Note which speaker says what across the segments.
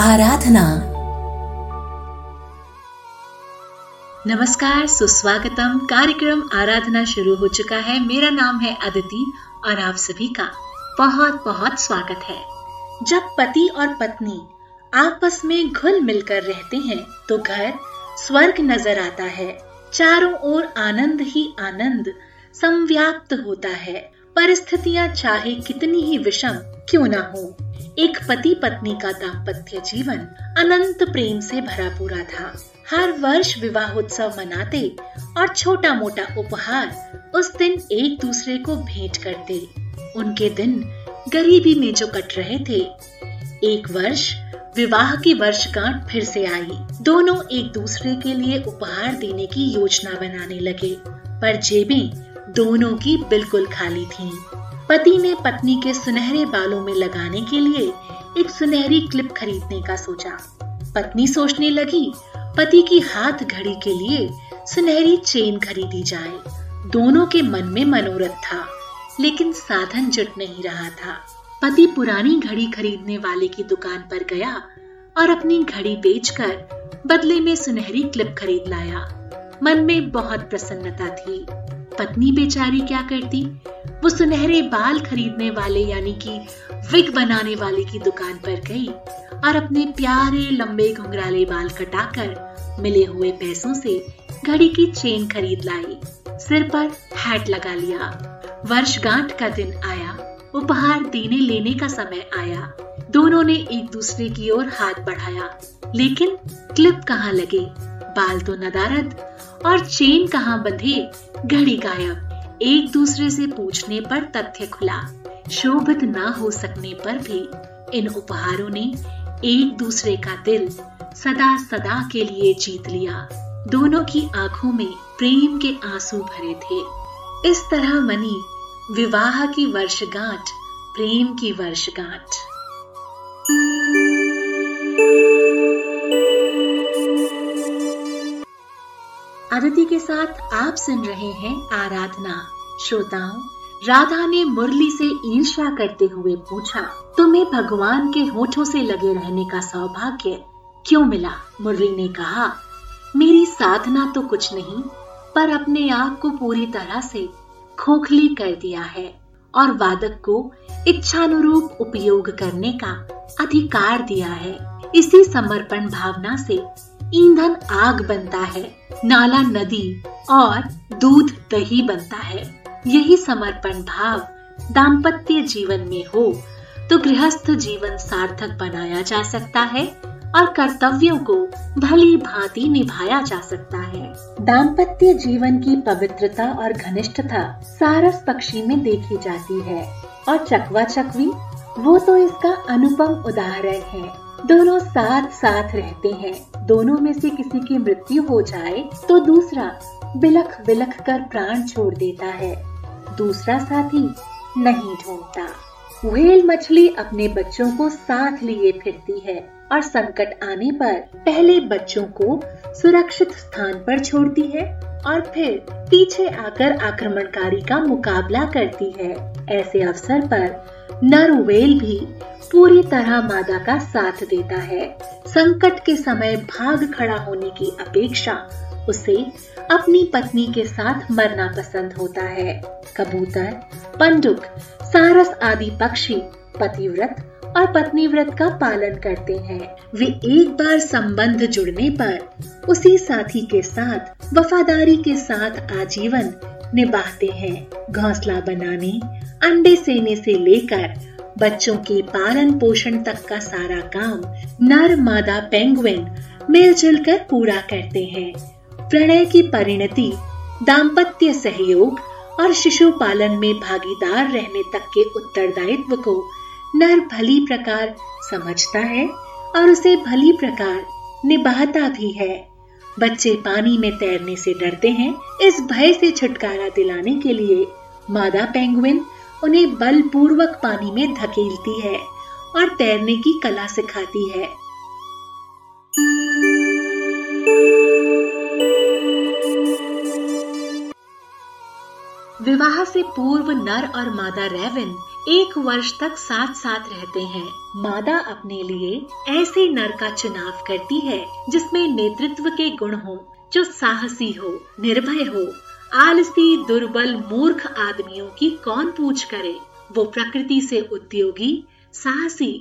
Speaker 1: आराधना। नमस्कार, सुस्वागतम। कार्यक्रम आराधना शुरू हो चुका है। मेरा नाम है अदिति और आप सभी का बहुत बहुत स्वागत है। जब पति और पत्नी आपस में घुल मिलकर रहते हैं तो घर, स्वर्ग नज़र आता है। चारों ओर आनंद ही आनंद संव्याप्त होता है। परिस्थितियाँ चाहे कितनी ही विषम क्यों ना हो। एक पति पत्नी का दाम्पत्य जीवन अनंत प्रेम से भरा पूरा था। हर वर्ष विवाहोत्सव मनाते और छोटा मोटा उपहार उस दिन एक दूसरे को भेंट करते। उनके दिन गरीबी में जो कट रहे थे, एक वर्ष विवाह की वर्षगांठ फिर से आई। दोनों एक दूसरे के लिए उपहार देने की योजना बनाने लगे, पर जेबें दोनों की बिल्कुल खाली थीं। पति ने पत्नी के सुनहरे बालों में लगाने के लिए एक सुनहरी क्लिप खरीदने का सोचा। पत्नी सोचने लगी, पति की हाथ घड़ी के लिए सुनहरी चेन खरीदी जाए। दोनों के मन में मनोरथ था, लेकिन साधन जुट नहीं रहा था। पति पुरानी घड़ी खरीदने वाले की दुकान पर गया और अपनी घड़ी बेचकर बदले में सुनहरी क्लिप खरीद लाया। मन में बहुत प्रसन्नता थी। पत्नी बेचारी क्या करती? वो सुनहरे बाल खरीदने वाले, यानी कि विग बनाने वाले की दुकान पर गई और अपने प्यारे लंबे घुंघराले बाल कटाकर मिले हुए पैसों से घड़ी की चेन खरीद लाई। सिर पर हैट लगा लिया। वर्षगांठ का दिन आया। उपहार देने लेने का समय आया। दोनों ने एक दूसरे की ओर हाथ बढ़ाया। लेकिन क्लिप कहाँ लगे? बाल तो नदारद और चेन कहाँ बंधे? घड़ी गायब। एक दूसरे से पूछने पर तथ्य खुला। शोभित न हो सकने पर भी इन उपहारों ने एक दूसरे का दिल सदा सदा के लिए जीत लिया। दोनों की आँखों में प्रेम के आँसू भरे थे। इस तरह मनी विवाह की वर्षगांठ, प्रेम की वर्षगांठ। आदिति के साथ आप सुन रहे हैं आराधना। श्रोताओं, राधा ने मुरली से ईर्ष्या करते हुए पूछा, तुम्हें भगवान के होठों से लगे रहने का सौभाग्य क्यों मिला? मुरली ने कहा, मेरी साधना तो कुछ नहीं, पर अपने आप को पूरी तरह से खोखली कर दिया है और वादक को इच्छानुरूप उपयोग करने का अधिकार दिया है। इसी समर्पण भावना से ईंधन आग बनता है, नाला नदी और दूध दही बनता है। यही समर्पण भाव दाम्पत्य जीवन में हो तो गृहस्थ जीवन सार्थक बनाया जा सकता है और कर्तव्यों को भली भांति निभाया जा सकता है। दाम्पत्य जीवन की पवित्रता और घनिष्ठता सारस पक्षी में देखी जाती है और चकवा चकवी, वो तो इसका अनुपम उदाहरण है। दोनों साथ साथ रहते हैं। दोनों में से किसी की मृत्यु हो जाए तो दूसरा बिलख बिलख कर प्राण छोड़ देता है। दूसरा साथी नहीं ढूंढता। व्हेल मछली अपने बच्चों को साथ लिए फिरती है और संकट आने पर पहले बच्चों को सुरक्षित स्थान पर छोड़ती है और फिर पीछे आकर आक्रमणकारी का मुकाबला करती है। ऐसे अवसर पर नर व्हेल भी पूरी तरह मादा का साथ देता है। संकट के समय भाग खड़ा होने की अपेक्षा उसे अपनी पत्नी के साथ मरना पसंद होता है। कबूतर पंडुक सारस आदि पक्षी पतिव्रत और पत्नी व्रत का पालन करते हैं। वे एक बार संबंध जुड़ने पर उसी साथी के साथ, वफादारी के साथ आजीवन निभाते हैं। घोंसला बनाने अंडे सेने से लेकर बच्चों के पालन पोषण तक का सारा काम नर मादा पेंगुइन मिलजुल कर पूरा करते हैं। प्रणय की परिणति, दाम्पत्य सहयोग और शिशु पालन में भागीदार रहने तक के उत्तरदायित्व को नर भली प्रकार समझता है और उसे भली प्रकार निभाता भी है। बच्चे पानी में तैरने से डरते हैं, इस भय से छुटकारा दिलाने के लिए मादा पेंगुइन उन्हें बलपूर्वक पानी में धकेलती है और तैरने की कला सिखाती है। विवाह से पूर्व नर और मादा रेविन एक वर्ष तक साथ साथ रहते हैं। मादा अपने लिए ऐसे नर का चुनाव करती है जिसमें नेतृत्व के गुण हो, जो साहसी हो, निर्भय हो आलसी, दुर्बल, मूर्ख आदमियों की कौन पूछ करे? वो प्रकृति से उद्योगी, साहसी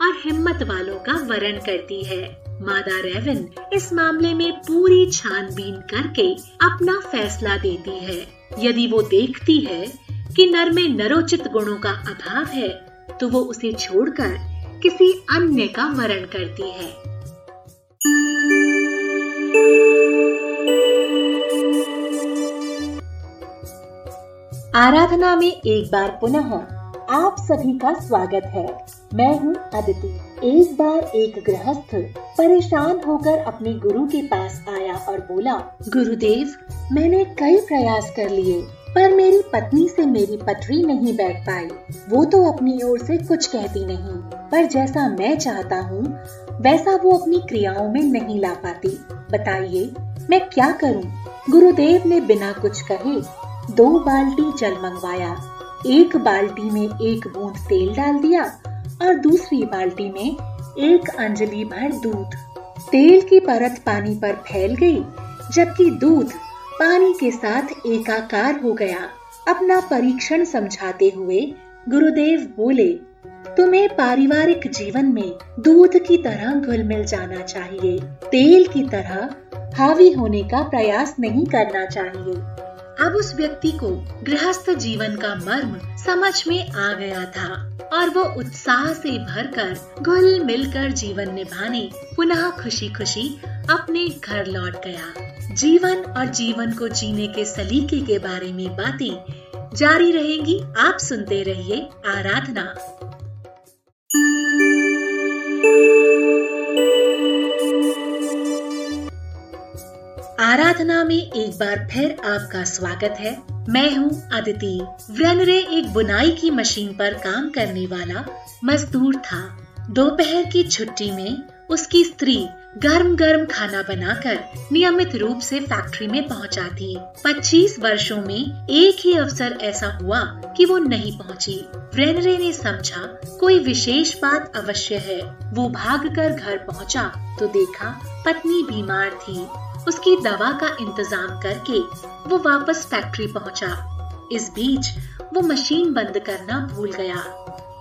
Speaker 1: और हिम्मत वालों का वरण करती है। मादा रेवन इस मामले में पूरी छानबीन करके अपना फैसला देती है। यदि वो देखती है कि नर में नरोचित गुणों का अभाव है तो वो उसे छोड़कर किसी अन्य का वरण करती है। आराधना में एक बार पुनः आप सभी का स्वागत है। मैं हूँ अदिति एक बार एक गृहस्थ परेशान होकर अपने गुरु के पास आया और बोला, गुरुदेव, मैंने कई प्रयास कर लिए, पर मेरी पत्नी से मेरी पटरी नहीं बैठ पाई। वो तो अपनी ओर से कुछ कहती नहीं, पर जैसा मैं चाहता हूँ, वैसा वो अपनी क्रियाओं में नहीं ला पाती। बताइए, मैं क्या करूँ? गुरुदेव ने बिना कुछ कहे दो बाल्टी जल मंगवाया। एक बाल्टी में एक बूंद तेल डाल दिया और दूसरी बाल्टी में एक अंजलि भर दूध। तेल की परत पानी पर फैल गई, जबकि दूध पानी के साथ एकाकार हो गया। अपना परीक्षण समझाते हुए गुरुदेव बोले, तुम्हें पारिवारिक जीवन में दूध की तरह घुल मिल जाना चाहिए। तेल की तरह हावी होने का प्रयास नहीं करना चाहिए। अब उस व्यक्ति को गृहस्थ जीवन का मर्म समझ में आ गया था और वो उत्साह से भरकर घुल मिलकर जीवन निभाने, पुनः खुशी खुशी अपने घर लौट गया। जीवन और जीवन को जीने के सलीके के बारे में बातें जारी रहेंगी। आप सुनते रहिए आराधना। आराधना में एक बार फिर आपका स्वागत है। मैं हूँ अदिति व्रनरे एक बुनाई की मशीन पर काम करने वाला मजदूर था। दोपहर की छुट्टी में उसकी स्त्री गर्म गर्म खाना बनाकर नियमित रूप से फैक्ट्री में पहुँचा थी 25 वर्षों में एक ही अवसर ऐसा हुआ कि वो नहीं पहुँची। व्रेनरे ने समझा, कोई विशेष बात अवश्य है। वो भागकर घर पहुँचा तो देखा, पत्नी बीमार थी। उसकी दवा का इंतज़ाम करके वो वापस फैक्ट्री पहुँचा। इस बीच वो मशीन बंद करना भूल गया।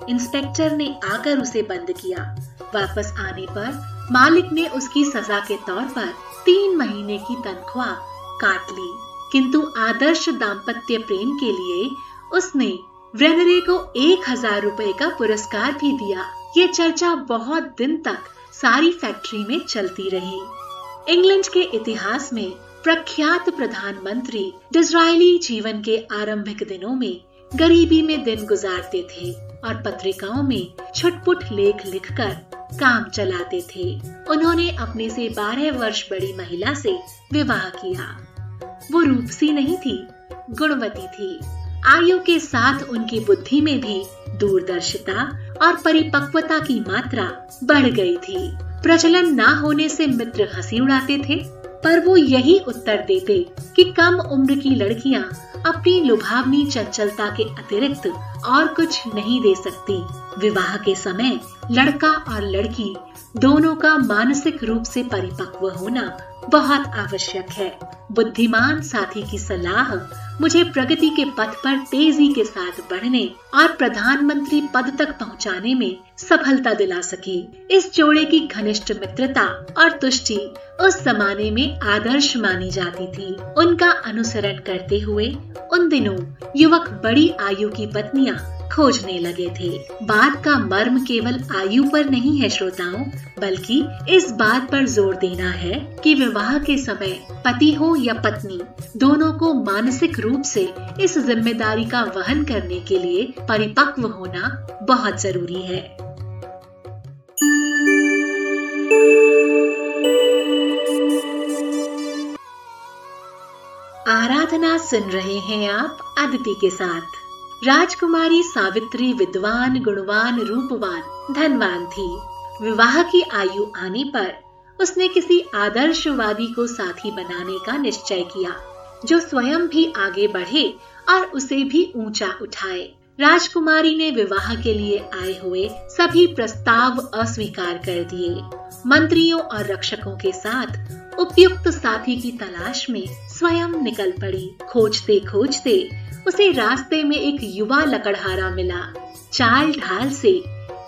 Speaker 1: इंस्पेक्टर ने आकर उसे बंद किया। वापस आने पर मालिक ने उसकी सजा के तौर पर तीन महीने की तनख्वाह काट ली। किंतु आदर्श दाम्पत्य प्रेम के लिए उसने व्रेनरे को एक हज़ार रूपए का पुरस्कार भी दिया। ये चर्चा बहुत दिन तक सारी फैक्ट्री में चलती रही। इंग्लैंड के इतिहास में प्रख्यात प्रधानमंत्री डिजरायली जीवन के आरंभिक दिनों में गरीबी में दिन गुजारते थे और पत्रिकाओं में छुटपुट लेख लिखकर काम चलाते थे। उन्होंने अपने से बारह वर्ष बड़ी महिला से विवाह किया। वो रूपसी नहीं थी, गुणवती थी। आयु के साथ उनकी बुद्धि में भी दूरदर्शिता और परिपक्वता की मात्रा बढ़ गई थी। प्रचलन ना होने से मित्र हँसी उड़ाते थे, पर वो यही उत्तर देते कि कम उम्र की लड़कियाँ अपनी लुभावनी चंचलता के अतिरिक्त और कुछ नहीं दे सकती। विवाह के समय लड़का और लड़की दोनों का मानसिक रूप से परिपक्व होना बहुत आवश्यक है। बुद्धिमान साथी की सलाह मुझे प्रगति के पथ पर तेज़ी के साथ बढ़ने और प्रधानमंत्री पद तक पहुँचाने में सफलता दिला सकी। इस जोड़े की घनिष्ठ मित्रता और तुष्टि उस जमाने में आदर्श मानी जाती थी। उनका अनुसरण करते हुए उन दिनों युवक बड़ी आयु की पत्नियाँ खोजने लगे थे। बात का मर्म केवल आयु पर नहीं है, श्रोताओं, बल्कि इस बात पर ज़ोर देना है कि विवाह के समय पति हो या पत्नी, दोनों को मानसिक रूप से इस ज़िम्मेदारी का वहन करने के लिए परिपक्व होना बहुत ज़रूरी है। आराधना सुन रहे हैं आप अदिति के साथ। राजकुमारी सावित्री विद्वान, गुणवान, रूपवान, धनवान थी। विवाह की आयु आने पर उसने किसी आदर्शवादी को साथी बनाने का निश्चय किया, जो स्वयं भी आगे बढ़े और उसे भी ऊँचा उठाए। राजकुमारी ने विवाह के लिए आए हुए सभी प्रस्ताव अस्वीकार कर दिए। मंत्रियों और रक्षकों के साथ उपयुक्त साथी की तलाश में स्वयं निकल पड़ी। खोजते खोजते उसे रास्ते में एक युवा लकड़हारा मिला। चाल ढाल से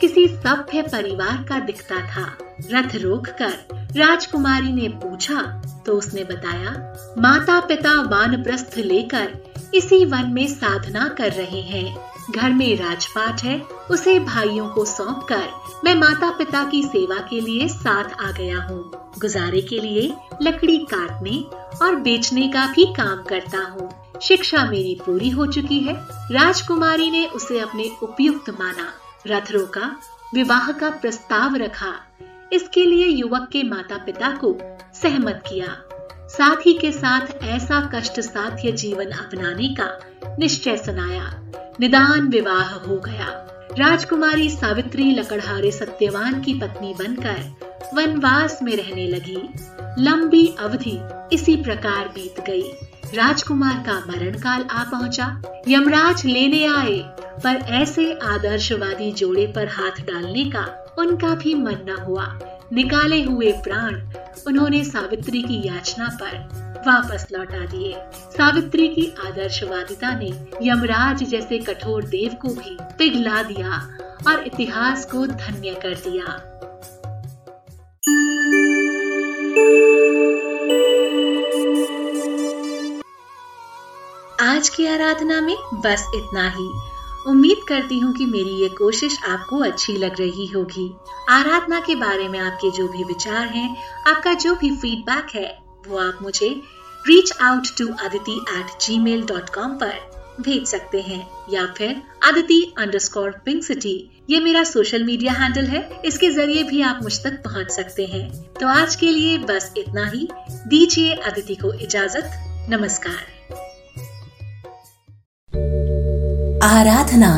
Speaker 1: किसी सभ्य परिवार का दिखता था। रथ रोककर राजकुमारी ने पूछा तो उसने बताया माता पिता वानप्रस्थ लेकर इसी वन में साधना कर रहे हैं। घर में राजपाट है, उसे भाइयों को सौंप कर मैं माता पिता की सेवा के लिए साथ आ गया हूँ। गुजारे के लिए लकड़ी काटने और बेचने का भी काम करता हूँ। शिक्षा मेरी पूरी हो चुकी है। राजकुमारी ने उसे अपने उपयुक्त माना। रथ रोका विवाह का प्रस्ताव रखा। इसके लिए युवक के माता पिता को सहमत किया। साथ ही के साथ ऐसा कष्ट साध्य जीवन अपनाने का निश्चय सुनाया। निदान विवाह हो गया। राजकुमारी सावित्री लकड़हारे सत्यवान की पत्नी बनकर वनवास में रहने लगी। लंबी अवधि इसी प्रकार बीत गई। राजकुमार का मरण काल आ पहुँचा। यमराज लेने आए, पर ऐसे आदर्शवादी जोड़े पर हाथ डालने का उनका भी मन न हुआ। निकाले हुए प्राण उन्होंने सावित्री की याचना पर वापस लौटा दिए। सावित्री की आदर्शवादिता ने यमराज जैसे कठोर देव को भी पिघला दिया और इतिहास को धन्य कर दिया। आज की आराधना में बस इतना ही। उम्मीद करती हूँ कि मेरी ये कोशिश आपको अच्छी लग रही होगी। आराधना के बारे में आपके जो भी विचार हैं, आपका जो भी फीडबैक है वो आप मुझे reach out to Aditi at gmail dot com भेज सकते हैं या फिर Aditi underscore pink city ये मेरा सोशल मीडिया हैंडल है इसके ज़रिए भी आप मुझ तक पहुँच सकते हैं। तो आज के लिए बस इतना ही। दीजिए अदिति को इजाज़त। नमस्कार।
Speaker 2: आराधना